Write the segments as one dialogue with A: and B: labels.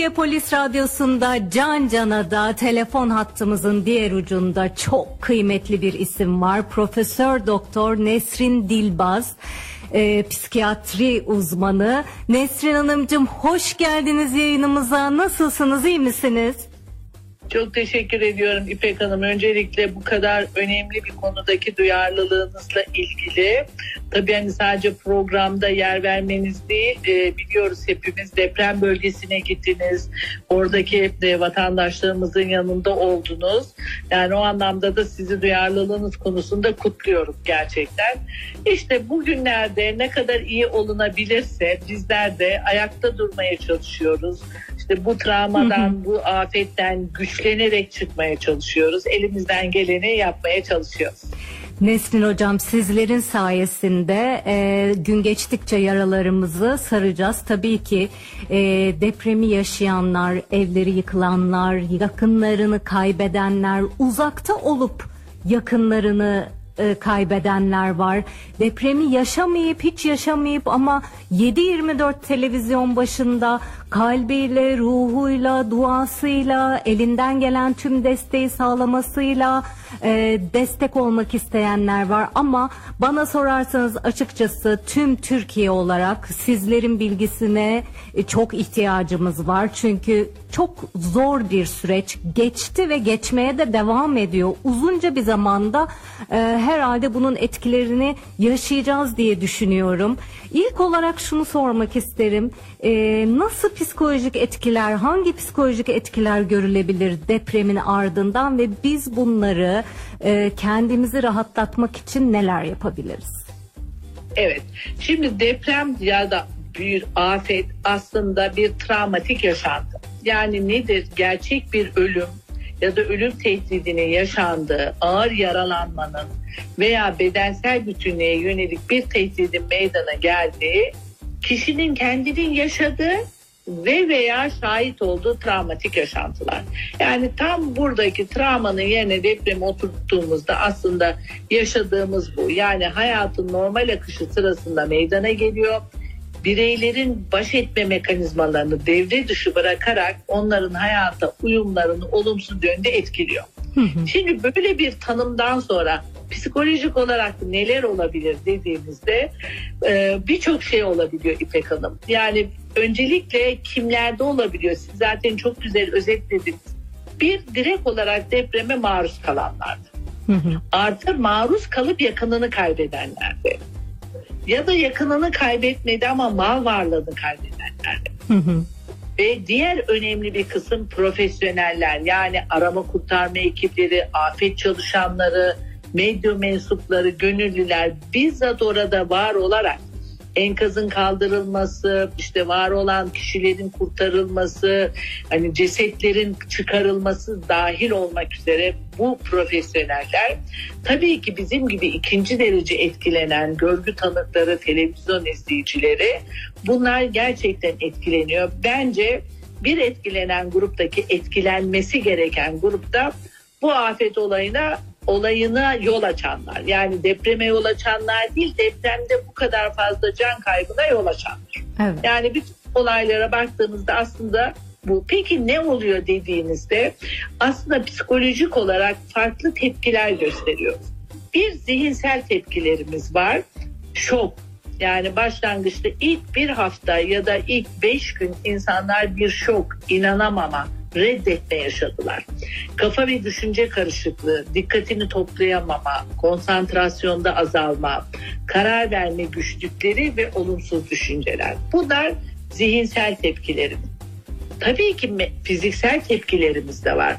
A: Türkiye Polis Radyosu'nda Can Cana'da telefon hattımızın diğer ucunda çok kıymetli bir isim var. Profesör Doktor Nesrin Dilbaz, e, psikiyatri uzmanı. Nesrin Hanımcığım hoş geldiniz yayınımıza. Nasılsınız, iyi misiniz?
B: Çok teşekkür ediyorum İpek Hanım. Öncelikle bu kadar önemli bir konudaki duyarlılığınızla ilgili. Tabii hani sadece programda yer vermeniz değil, e, biliyoruz hepimiz deprem bölgesine gittiniz. Oradaki e, vatandaşlarımızın yanında oldunuz. Yani o anlamda da sizi duyarlılığınız konusunda kutluyorum gerçekten. İşte bugünlerde ne kadar iyi olunabilirse bizler de ayakta durmaya çalışıyoruz. İşte bu travmadan, bu afetten güçlenerek çıkmaya çalışıyoruz. Elimizden geleni yapmaya çalışıyoruz.
A: Nesrin Hocam sizlerin sayesinde e, gün geçtikçe yaralarımızı saracağız. Tabii ki e, depremi yaşayanlar, evleri yıkılanlar, yakınlarını kaybedenler, uzakta olup yakınlarını e, kaybedenler var. Depremi yaşamayıp hiç yaşamayıp ama 7-24 televizyon başında kalbiyle, ruhuyla, duasıyla, elinden gelen tüm desteği sağlamasıyla e, destek olmak isteyenler var. Ama bana sorarsanız açıkçası tüm Türkiye olarak sizlerin bilgisine e, çok ihtiyacımız var. Çünkü çok zor bir süreç geçti ve geçmeye de devam ediyor. Uzunca bir zamanda e, herhalde bunun etkilerini yaşayacağız diye düşünüyorum. İlk olarak şunu sormak isterim. E, nasıl psikolojik etkiler, hangi psikolojik etkiler görülebilir depremin ardından ve biz bunları e, kendimizi rahatlatmak için neler yapabiliriz?
B: Evet. Şimdi deprem ya da bir afet aslında bir travmatik yaşantı. Yani nedir? Gerçek bir ölüm ya da ölüm tehdidinin yaşandığı, ağır yaralanmanın veya bedensel bütünlüğe yönelik bir tehdidin meydana geldiği, kişinin kendinin yaşadığı ve veya şahit olduğu travmatik yaşantılar. Yani tam buradaki travmanın yerine depremi oturttuğumuzda aslında yaşadığımız bu. Yani hayatın normal akışı sırasında meydana geliyor. Bireylerin baş etme mekanizmalarını devre dışı bırakarak onların hayata uyumlarını olumsuz yönde etkiliyor. Şimdi böyle bir tanımdan sonra psikolojik olarak neler olabilir dediğimizde e, birçok şey olabiliyor İpek Hanım. Yani öncelikle kimlerde olabiliyor? Siz zaten çok güzel özetlediniz. Bir direkt olarak depreme maruz kalanlardı. Artı maruz kalıp yakınını kaybedenlerde. Ya da yakınını kaybetmedi ama mal varlığını kaybedenlerde. Ve diğer önemli bir kısım profesyoneller yani arama kurtarma ekipleri, afet çalışanları, medya mensupları, gönüllüler bizzat orada var olarak enkazın kaldırılması, işte var olan kişilerin kurtarılması, hani cesetlerin çıkarılması dahil olmak üzere bu profesyoneller tabii ki bizim gibi ikinci derece etkilenen görgü tanıkları, televizyon izleyicileri bunlar gerçekten etkileniyor. Bence bir etkilenen gruptaki etkilenmesi gereken grupta bu afet olayına olayına yol açanlar. Yani depreme yol açanlar değil depremde bu kadar fazla can kaybına yol açanlar. Evet. Yani bütün olaylara baktığımızda aslında bu. Peki ne oluyor dediğinizde aslında psikolojik olarak farklı tepkiler gösteriyor. Bir zihinsel tepkilerimiz var. Şok. Yani başlangıçta ilk bir hafta ya da ilk beş gün insanlar bir şok, inanamama, reddetme yaşadılar. Kafa ve düşünce karışıklığı, dikkatini toplayamama, konsantrasyonda azalma, karar verme güçlükleri ve olumsuz düşünceler. Bunlar zihinsel tepkilerimiz. Tabii ki fiziksel tepkilerimiz de var.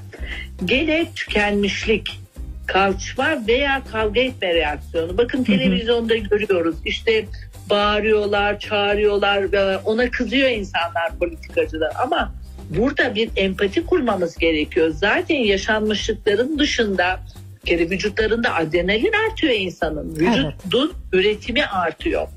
B: Gene tükenmişlik, kalçma veya kavga etme reaksiyonu. Bakın televizyonda görüyoruz. İşte bağırıyorlar, çağırıyorlar, ona kızıyor insanlar politikacılar ama burada bir empati kurmamız gerekiyor. Zaten yaşanmışlıkların dışında kere vücutlarında adrenalin artıyor insanın. Vücudun evet. üretimi artıyor.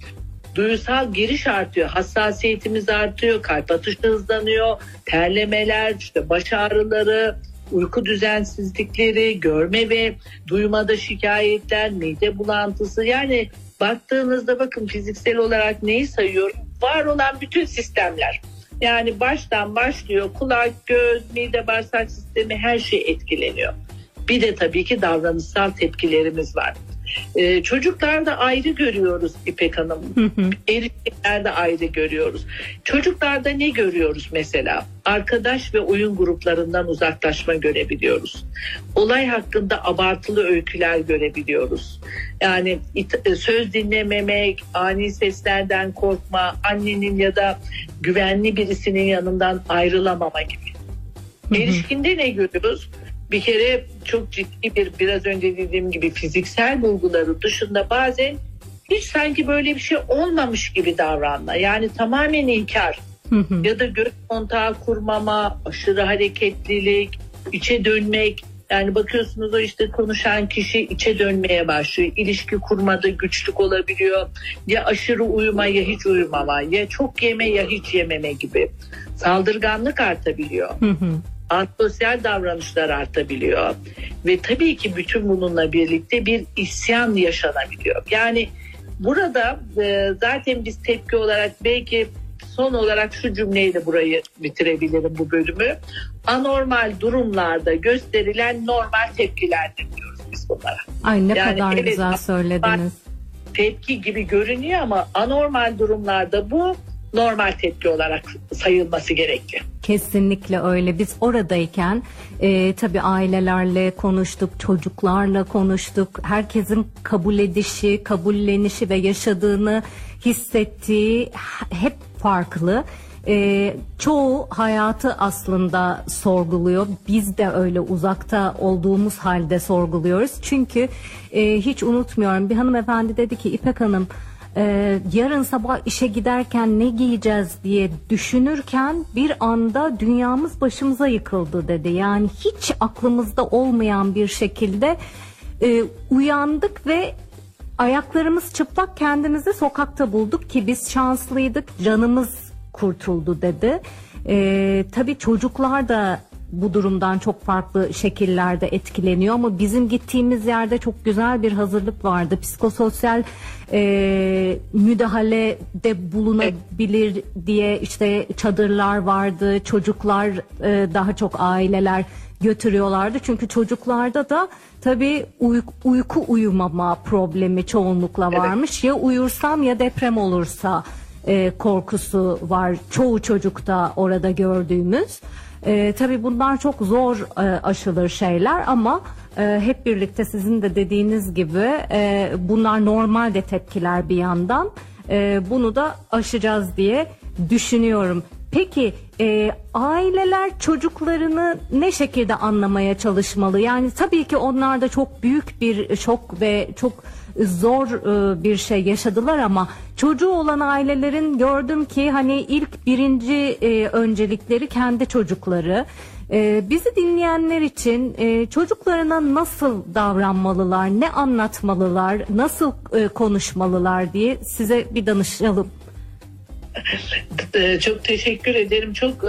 B: Duyusal giriş artıyor, hassasiyetimiz artıyor, kalp atışı hızlanıyor, terlemeler, işte baş ağrıları, uyku düzensizlikleri, görme ve duymada şikayetler, mide bulantısı yani baktığınızda bakın fiziksel olarak neyi sayıyorum? Var olan bütün sistemler Yani baştan başlıyor kulak, göz, mide, bağırsak sistemi her şey etkileniyor. Bir de tabii ki davranışsal tepkilerimiz var. Ee, çocuklarda ayrı görüyoruz İpek Hanım. Erkeklerde ayrı görüyoruz. Çocuklarda ne görüyoruz mesela? Arkadaş ve oyun gruplarından uzaklaşma görebiliyoruz. Olay hakkında abartılı öyküler görebiliyoruz. Yani it- söz dinlememek, ani seslerden korkma, annenin ya da güvenli birisinin yanından ayrılamama gibi. Erişkinde ne görüyoruz? Bir kere çok ciddi bir biraz önce dediğim gibi fiziksel bulguları dışında bazen hiç sanki böyle bir şey olmamış gibi davranma. Yani tamamen inkar ya da göz kontağı kurmama, aşırı hareketlilik, içe dönmek. Yani bakıyorsunuz o işte konuşan kişi içe dönmeye başlıyor. İlişki kurmada güçlük olabiliyor. Ya aşırı uyuma ya hiç uyumama ya çok yeme ya hiç yememe gibi. Saldırganlık artabiliyor antisosyal davranışlar artabiliyor. Ve tabii ki bütün bununla birlikte bir isyan yaşanabiliyor. Yani burada e, zaten biz tepki olarak belki son olarak şu cümleyle burayı bitirebilirim bu bölümü. Anormal durumlarda gösterilen normal tepkilerdir diyoruz biz bunlara.
A: Ay ne
B: Yani
A: kadar
B: evet,
A: güzel söylediniz.
B: Tepki gibi görünüyor ama anormal durumlarda bu normal tepki olarak sayılması gerekli.
A: Kesinlikle öyle. Biz oradayken e, tabii ailelerle konuştuk, çocuklarla konuştuk. Herkesin kabul edişi, kabullenişi ve yaşadığını hissettiği hep farklı. E, çoğu hayatı aslında sorguluyor. Biz de öyle uzakta olduğumuz halde sorguluyoruz. Çünkü e, hiç unutmuyorum bir hanımefendi dedi ki İpek Hanım ee, yarın sabah işe giderken ne giyeceğiz diye düşünürken bir anda dünyamız başımıza yıkıldı dedi. Yani hiç aklımızda olmayan bir şekilde e, uyandık ve ayaklarımız çıplak kendimizi sokakta bulduk ki biz şanslıydık canımız kurtuldu dedi. Ee, tabii çocuklar da bu durumdan çok farklı şekillerde etkileniyor ama bizim gittiğimiz yerde çok güzel bir hazırlık vardı. Psikososyal e, müdahalede bulunabilir diye işte çadırlar vardı. Çocuklar e, daha çok aileler götürüyorlardı. Çünkü çocuklarda da tabii uyku, uyku uyumama problemi çoğunlukla varmış. Ya uyursam ya deprem olursa e, korkusu var. Çoğu çocukta orada gördüğümüz. E, tabii bunlar çok zor e, aşılır şeyler ama e, hep birlikte sizin de dediğiniz gibi e, bunlar normal de tepkiler bir yandan. E, bunu da aşacağız diye düşünüyorum. Peki e, aileler çocuklarını ne şekilde anlamaya çalışmalı? Yani tabii ki onlar da çok büyük bir şok ve çok zor e, bir şey yaşadılar ama çocuğu olan ailelerin gördüm ki hani ilk birinci e, öncelikleri kendi çocukları. E, bizi dinleyenler için çocuklarına nasıl davranmalılar, ne anlatmalılar, nasıl konuşmalılar diye size bir danışalım.
B: Çok teşekkür ederim. Çok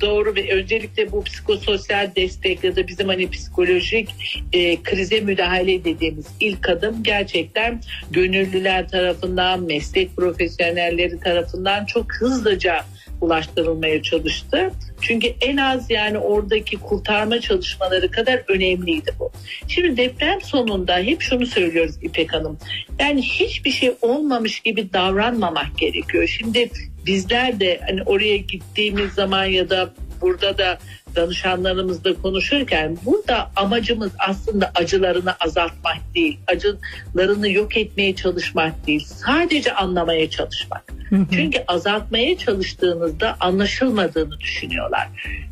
B: doğru ve öncelikle bu psikososyal destek ya da bizim hani psikolojik e, krize müdahale dediğimiz ilk adım gerçekten gönüllüler tarafından, meslek profesyonelleri tarafından çok hızlıca ulaştırılmaya çalıştı. Çünkü en az yani oradaki kurtarma çalışmaları kadar önemliydi bu. Şimdi deprem sonunda hep şunu söylüyoruz İpek Hanım. Yani hiçbir şey olmamış gibi davranmamak gerekiyor. Şimdi bizler de hani oraya gittiğimiz zaman ya da burada da danışanlarımızla konuşurken burada amacımız aslında acılarını azaltmak değil, acılarını yok etmeye çalışmak değil, sadece anlamaya çalışmak. Çünkü azaltmaya çalıştığınızda anlaşılmadığını düşünüyorlar.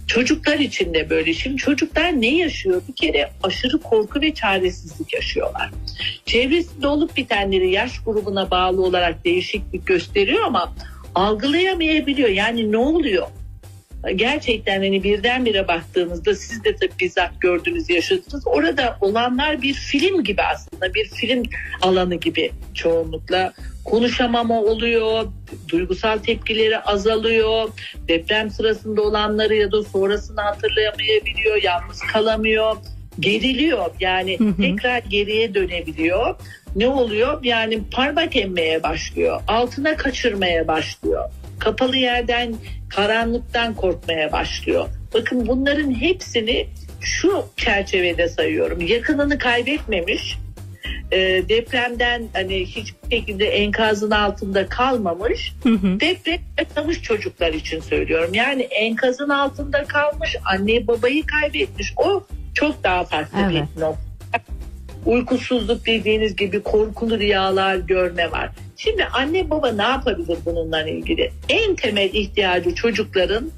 B: Çocuklar için de böyle. Şimdi çocuklar ne yaşıyor? Bir kere aşırı korku ve çaresizlik yaşıyorlar. Çevresinde olup bitenleri yaş grubuna bağlı olarak değişiklik gösteriyor ama algılayamayabiliyor. Yani ne oluyor? gerçekten hani birdenbire baktığınızda siz de tabii bizzat gördünüz yaşadınız. Orada olanlar bir film gibi aslında bir film alanı gibi çoğunlukla konuşamama oluyor, duygusal tepkileri azalıyor, deprem sırasında olanları ya da sonrasını hatırlayamayabiliyor, yalnız kalamıyor, geriliyor yani tekrar geriye dönebiliyor. Ne oluyor? Yani parmak emmeye başlıyor, altına kaçırmaya başlıyor Kapalı yerden, karanlıktan korkmaya başlıyor. Bakın bunların hepsini şu çerçevede sayıyorum. Yakınını kaybetmemiş, e, depremden hani hiçbir şekilde enkazın altında kalmamış,
A: Hı hı.
B: deprem yaşamış çocuklar için söylüyorum. Yani enkazın altında kalmış, anne babayı kaybetmiş. O çok daha farklı
A: Evet.
B: bir nokta. Uykusuzluk dediğiniz gibi korkulu rüyalar görme var. Şimdi anne baba ne yapabilir bununla ilgili? En temel ihtiyacı çocukların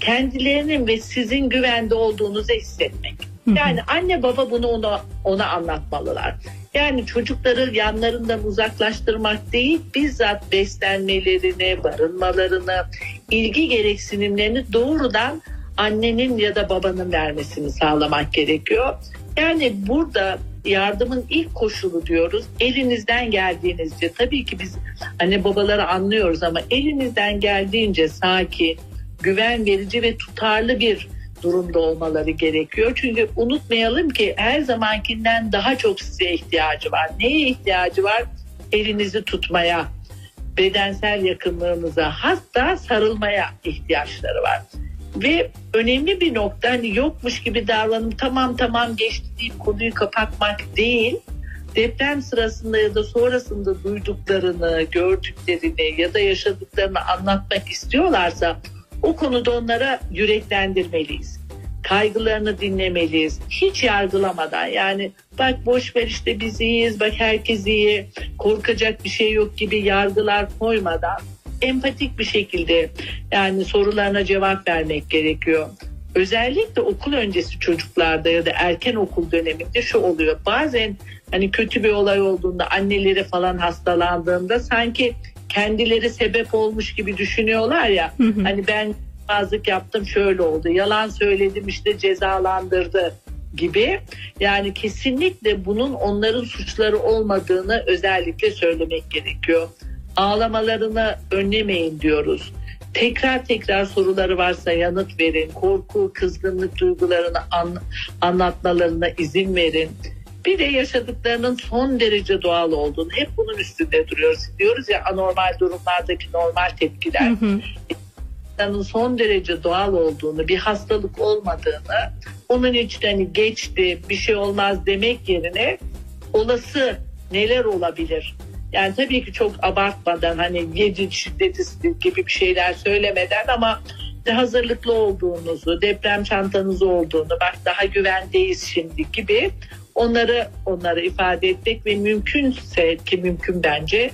B: kendilerinin ve sizin güvende olduğunuzu hissetmek. Yani anne baba bunu ona, ona anlatmalılar. Yani çocukları yanlarından uzaklaştırmak değil, bizzat beslenmelerini, barınmalarını, ilgi gereksinimlerini doğrudan annenin ya da babanın vermesini sağlamak gerekiyor. Yani burada yardımın ilk koşulu diyoruz elinizden geldiğinizce tabii ki biz anne babaları anlıyoruz ama elinizden geldiğince sakin, güven verici ve tutarlı bir durumda olmaları gerekiyor. Çünkü unutmayalım ki her zamankinden daha çok size ihtiyacı var. Neye ihtiyacı var? Elinizi tutmaya, bedensel yakınlığınıza hatta sarılmaya ihtiyaçları var. Ve önemli bir nokta hani yokmuş gibi davranıp tamam tamam geçti deyip konuyu kapatmak değil. Deprem sırasında ya da sonrasında duyduklarını, gördüklerini ya da yaşadıklarını anlatmak istiyorlarsa o konuda onlara yüreklendirmeliyiz. Kaygılarını dinlemeliyiz. Hiç yargılamadan yani bak boş ver işte biz iyiyiz, bak herkes iyi, korkacak bir şey yok gibi yargılar koymadan empatik bir şekilde yani sorularına cevap vermek gerekiyor. Özellikle okul öncesi çocuklarda ya da erken okul döneminde şu oluyor. Bazen hani kötü bir olay olduğunda anneleri falan hastalandığında sanki kendileri sebep olmuş gibi düşünüyorlar ya.
A: Hı hı.
B: Hani ben bazlık yaptım şöyle oldu. Yalan söyledim işte cezalandırdı gibi. Yani kesinlikle bunun onların suçları olmadığını özellikle söylemek gerekiyor. Ağlamalarını önlemeyin diyoruz. Tekrar tekrar soruları varsa yanıt verin. Korku, kızgınlık duygularını an- anlatmalarına izin verin. Bir de yaşadıklarının son derece doğal olduğunu hep bunun üstünde duruyoruz. Diyoruz ya anormal durumlardaki normal tepkiler
A: Hı hı.
B: insanın son derece doğal olduğunu, bir hastalık olmadığını, onun için hani geçti, bir şey olmaz demek yerine olası neler olabilir? Yani tabii ki çok abartmadan hani yedi şiddeti gibi bir şeyler söylemeden ama hazırlıklı olduğunuzu, deprem çantanız olduğunu, bak daha güvendeyiz şimdi gibi onları onları ifade etmek ve mümkünse ki mümkün bence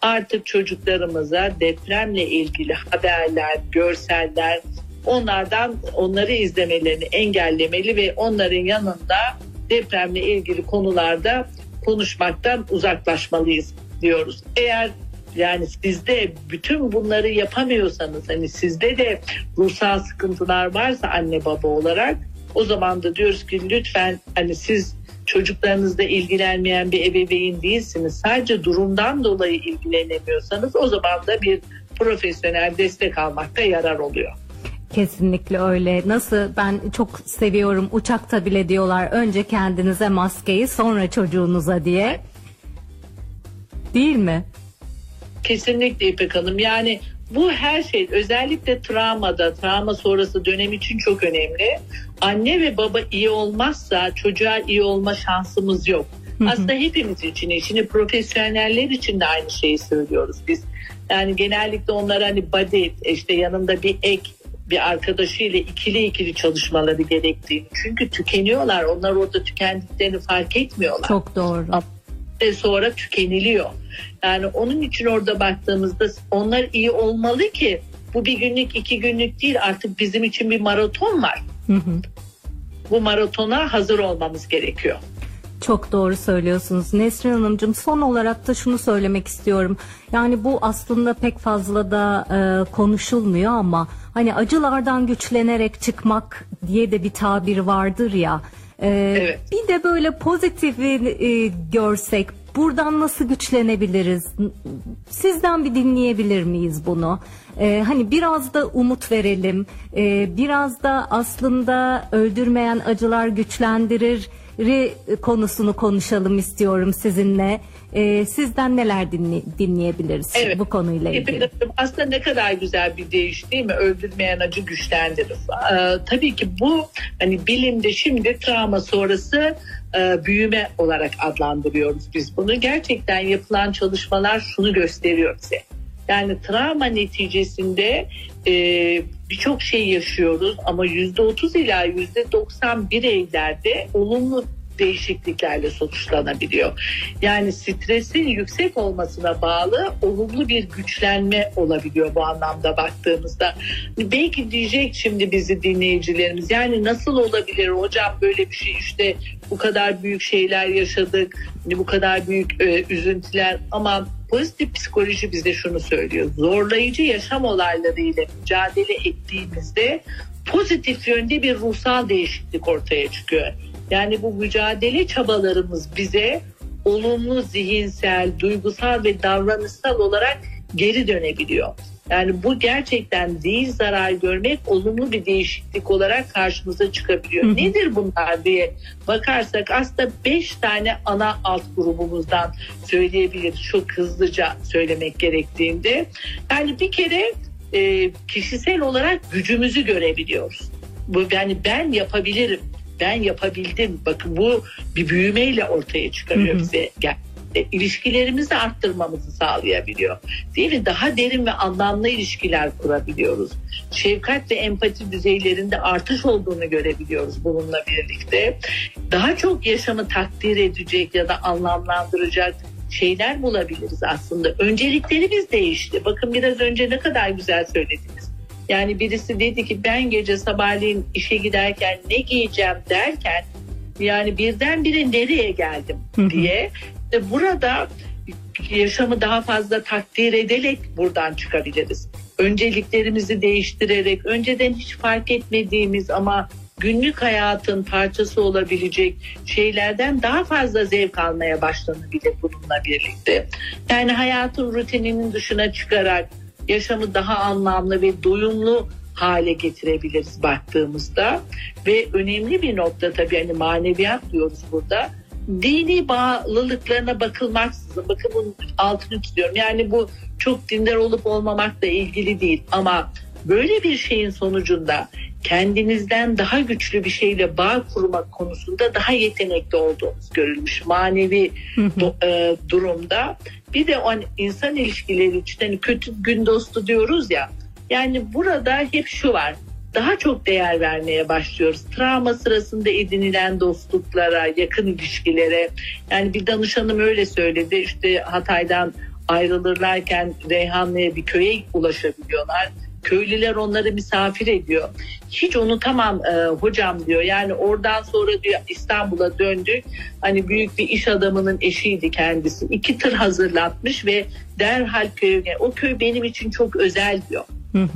B: artık çocuklarımıza depremle ilgili haberler, görseller onlardan onları izlemelerini engellemeli ve onların yanında depremle ilgili konularda konuşmaktan uzaklaşmalıyız diyoruz. Eğer yani sizde bütün bunları yapamıyorsanız hani sizde de ruhsal sıkıntılar varsa anne baba olarak o zaman da diyoruz ki lütfen hani siz çocuklarınızla ilgilenmeyen bir ebeveyn değilsiniz. Sadece durumdan dolayı ilgilenemiyorsanız o zaman da bir profesyonel destek almakta yarar oluyor.
A: Kesinlikle öyle. Nasıl ben çok seviyorum uçakta bile diyorlar önce kendinize maskeyi sonra çocuğunuza diye. Değil mi?
B: Kesinlikle İpek Hanım. Yani bu her şey özellikle travmada, travma sonrası dönem için çok önemli. Anne ve baba iyi olmazsa çocuğa iyi olma şansımız yok.
A: Hı hı.
B: Aslında hepimiz için, şimdi profesyoneller için de aynı şeyi söylüyoruz biz. Yani genellikle onlar hani body, işte yanında bir ek, bir arkadaşıyla ikili ikili çalışmaları gerektiğini. Çünkü tükeniyorlar. Onlar orada tükendiklerini fark etmiyorlar
A: Çok doğru.
B: Ve sonra tükeniliyor. Yani onun için orada baktığımızda onlar iyi olmalı ki bu bir günlük iki günlük değil artık bizim için bir maraton var.
A: Hı hı.
B: Bu maratona hazır olmamız gerekiyor.
A: Çok doğru söylüyorsunuz. Nesrin Hanımcığım son olarak da şunu söylemek istiyorum. Yani bu aslında pek fazla da e, konuşulmuyor ama hani acılardan güçlenerek çıkmak diye de bir tabir vardır ya. E,
B: Evet.
A: Bir de böyle pozitifi e, görsek buradan nasıl güçlenebiliriz? Sizden bir dinleyebilir miyiz bunu? E, hani biraz da umut verelim. E, biraz da aslında öldürmeyen acılar güçlendirir konusunu konuşalım istiyorum sizinle. Ee, sizden neler dinle, dinleyebiliriz evet. bu konuyla ilgili?
B: Aslında ne kadar güzel bir deyiş değil mi? Öldürmeyen acı güçlendirir. Ee, tabii ki bu hani bilimde şimdi travma sonrası e, büyüme olarak adlandırıyoruz biz bunu. Gerçekten yapılan çalışmalar şunu gösteriyor bize. Yani travma neticesinde e, birçok şey yaşıyoruz ama yüzde otuz ila yüzde doksan bireylerde olumlu değişikliklerle sonuçlanabiliyor. Yani stresin yüksek olmasına bağlı olumlu bir güçlenme olabiliyor bu anlamda baktığımızda. Belki diyecek şimdi bizi dinleyicilerimiz yani nasıl olabilir hocam böyle bir şey işte bu kadar büyük şeyler yaşadık bu kadar büyük e, üzüntüler ama pozitif psikoloji bize şunu söylüyor. Zorlayıcı yaşam olaylarıyla mücadele ettiğimizde pozitif yönde bir ruhsal değişiklik ortaya çıkıyor. Yani bu mücadele çabalarımız bize olumlu zihinsel, duygusal ve davranışsal olarak geri dönebiliyor. Yani bu gerçekten değil zarar görmek olumlu bir değişiklik olarak karşımıza çıkabiliyor. Hı hı. Nedir bunlar diye bakarsak aslında 5 tane ana alt grubumuzdan söyleyebiliriz çok hızlıca söylemek gerektiğinde. Yani bir kere e, kişisel olarak gücümüzü görebiliyoruz. Bu yani ben yapabilirim ben yapabildim. Bakın bu bir büyümeyle ortaya çıkarıyor bize. Yani ilişkilerimizi arttırmamızı sağlayabiliyor. Değil mi? Daha derin ve anlamlı ilişkiler kurabiliyoruz. Şefkat ve empati düzeylerinde artış olduğunu görebiliyoruz bununla birlikte. Daha çok yaşamı takdir edecek ya da anlamlandıracak şeyler bulabiliriz aslında. Önceliklerimiz değişti. Bakın biraz önce ne kadar güzel söylediniz. Yani birisi dedi ki ben gece sabahleyin işe giderken ne giyeceğim derken yani birdenbire nereye geldim diye. E burada yaşamı daha fazla takdir ederek buradan çıkabiliriz. Önceliklerimizi değiştirerek önceden hiç fark etmediğimiz ama günlük hayatın parçası olabilecek şeylerden daha fazla zevk almaya başlanabilir bununla birlikte. Yani hayatın rutininin dışına çıkarak yaşamı daha anlamlı ve doyumlu hale getirebiliriz baktığımızda ve önemli bir nokta tabii hani maneviyat diyoruz burada dini bağlılıklarına bakılmaksızın bakın bunun altını çiziyorum yani bu çok dindar olup olmamakla ilgili değil ama böyle bir şeyin sonucunda kendinizden daha güçlü bir şeyle bağ kurmak konusunda daha yetenekli olduğunuz görülmüş manevi do, e, durumda. Bir de o insan ilişkileri için hani kötü gün dostu diyoruz ya. Yani burada hep şu var. Daha çok değer vermeye başlıyoruz. Travma sırasında edinilen dostluklara, yakın ilişkilere. Yani bir danışanım öyle söyledi. İşte Hatay'dan ayrılırlarken Reyhanlı'ya bir köye ulaşabiliyorlar Köylüler onları misafir ediyor. Hiç unutamam e, hocam diyor. Yani oradan sonra diyor İstanbul'a döndük. Hani büyük bir iş adamının eşiydi kendisi. İki tır hazırlatmış ve derhal köyüne. O köy benim için çok özel diyor.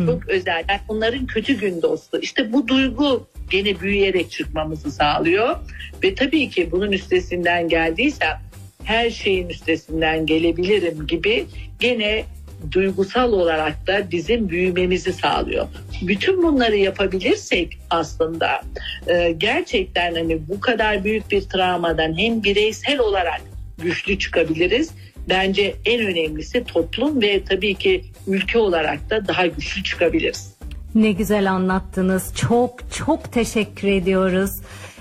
B: Çok özel. Yani onların kötü gün dostu. İşte bu duygu gene büyüyerek çıkmamızı sağlıyor. Ve tabii ki bunun üstesinden geldiysem her şeyin üstesinden gelebilirim gibi gene duygusal olarak da bizim büyümemizi sağlıyor. Bütün bunları yapabilirsek aslında e, gerçekten hani bu kadar büyük bir travmadan hem bireysel olarak güçlü çıkabiliriz. Bence en önemlisi toplum ve tabii ki ülke olarak da daha güçlü çıkabiliriz.
A: Ne güzel anlattınız. Çok çok teşekkür ediyoruz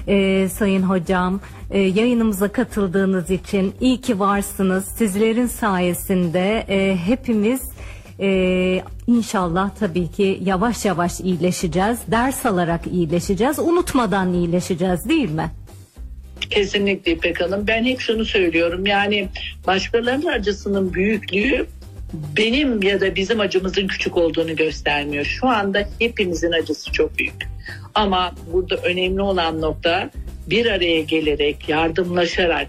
A: e, Sayın Hocam. E, yayınımıza katıldığınız için iyi ki varsınız. Sizlerin sayesinde e, hepimiz e, inşallah tabii ki yavaş yavaş iyileşeceğiz. Ders alarak iyileşeceğiz. Unutmadan iyileşeceğiz değil mi?
B: Kesinlikle İpek Hanım. Ben hep şunu söylüyorum. Yani başkalarının acısının büyüklüğü benim ya da bizim acımızın küçük olduğunu göstermiyor. Şu anda hepimizin acısı çok büyük. Ama burada önemli olan nokta bir araya gelerek, yardımlaşarak,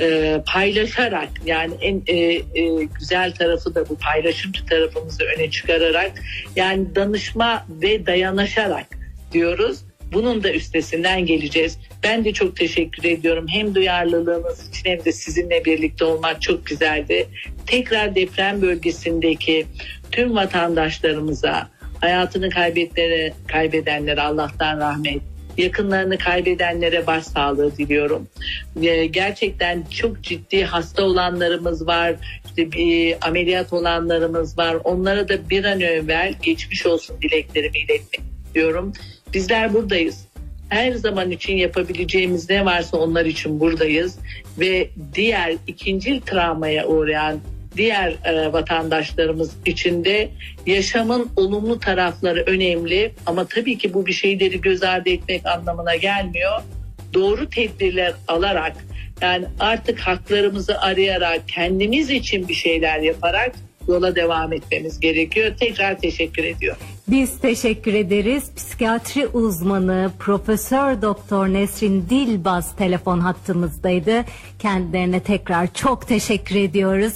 B: e, paylaşarak yani en e, e, güzel tarafı da bu paylaşım tarafımızı öne çıkararak yani danışma ve dayanışarak diyoruz. Bunun da üstesinden geleceğiz. Ben de çok teşekkür ediyorum. Hem duyarlılığınız için hem de sizinle birlikte olmak çok güzeldi. Tekrar deprem bölgesindeki tüm vatandaşlarımıza, hayatını kaybedenlere, kaybedenlere Allah'tan rahmet, yakınlarını kaybedenlere başsağlığı diliyorum. Ee, gerçekten çok ciddi hasta olanlarımız var, işte bir ameliyat olanlarımız var. Onlara da bir an evvel geçmiş olsun dileklerimi iletmek istiyorum. Bizler buradayız. Her zaman için yapabileceğimiz ne varsa onlar için buradayız ve diğer ikincil travmaya uğrayan diğer e, vatandaşlarımız için de yaşamın olumlu tarafları önemli ama tabii ki bu bir şeyleri göz ardı etmek anlamına gelmiyor. Doğru tedbirler alarak yani artık haklarımızı arayarak kendimiz için bir şeyler yaparak yola devam etmemiz gerekiyor. Tekrar teşekkür ediyorum.
A: Biz teşekkür ederiz. Psikiyatri uzmanı Profesör Doktor Nesrin Dilbaz telefon hattımızdaydı. Kendilerine tekrar çok teşekkür ediyoruz.